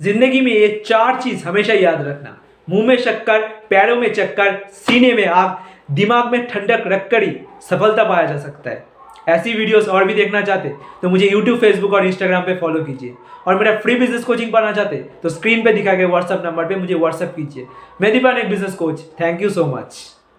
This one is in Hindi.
ज़िंदगी में ये चार चीज़ हमेशा याद रखना। मुँह में शक्कर, पैरों में चक्कर, सीने में आग, दिमाग में ठंडक रखकर ही सफलता पाया जा सकता है। ऐसी वीडियोस और भी देखना चाहते तो मुझे यूट्यूब फेसबुक और इंस्टाग्राम पे फॉलो कीजिए। और मेरा फ्री बिज़नेस कोचिंग पाना चाहते तो स्क्रीन पे दिखा गए व्हाट्सअप नंबर पे मुझे व्हाट्सअप कीजिए। मैं दीपान एक business coach thank you so much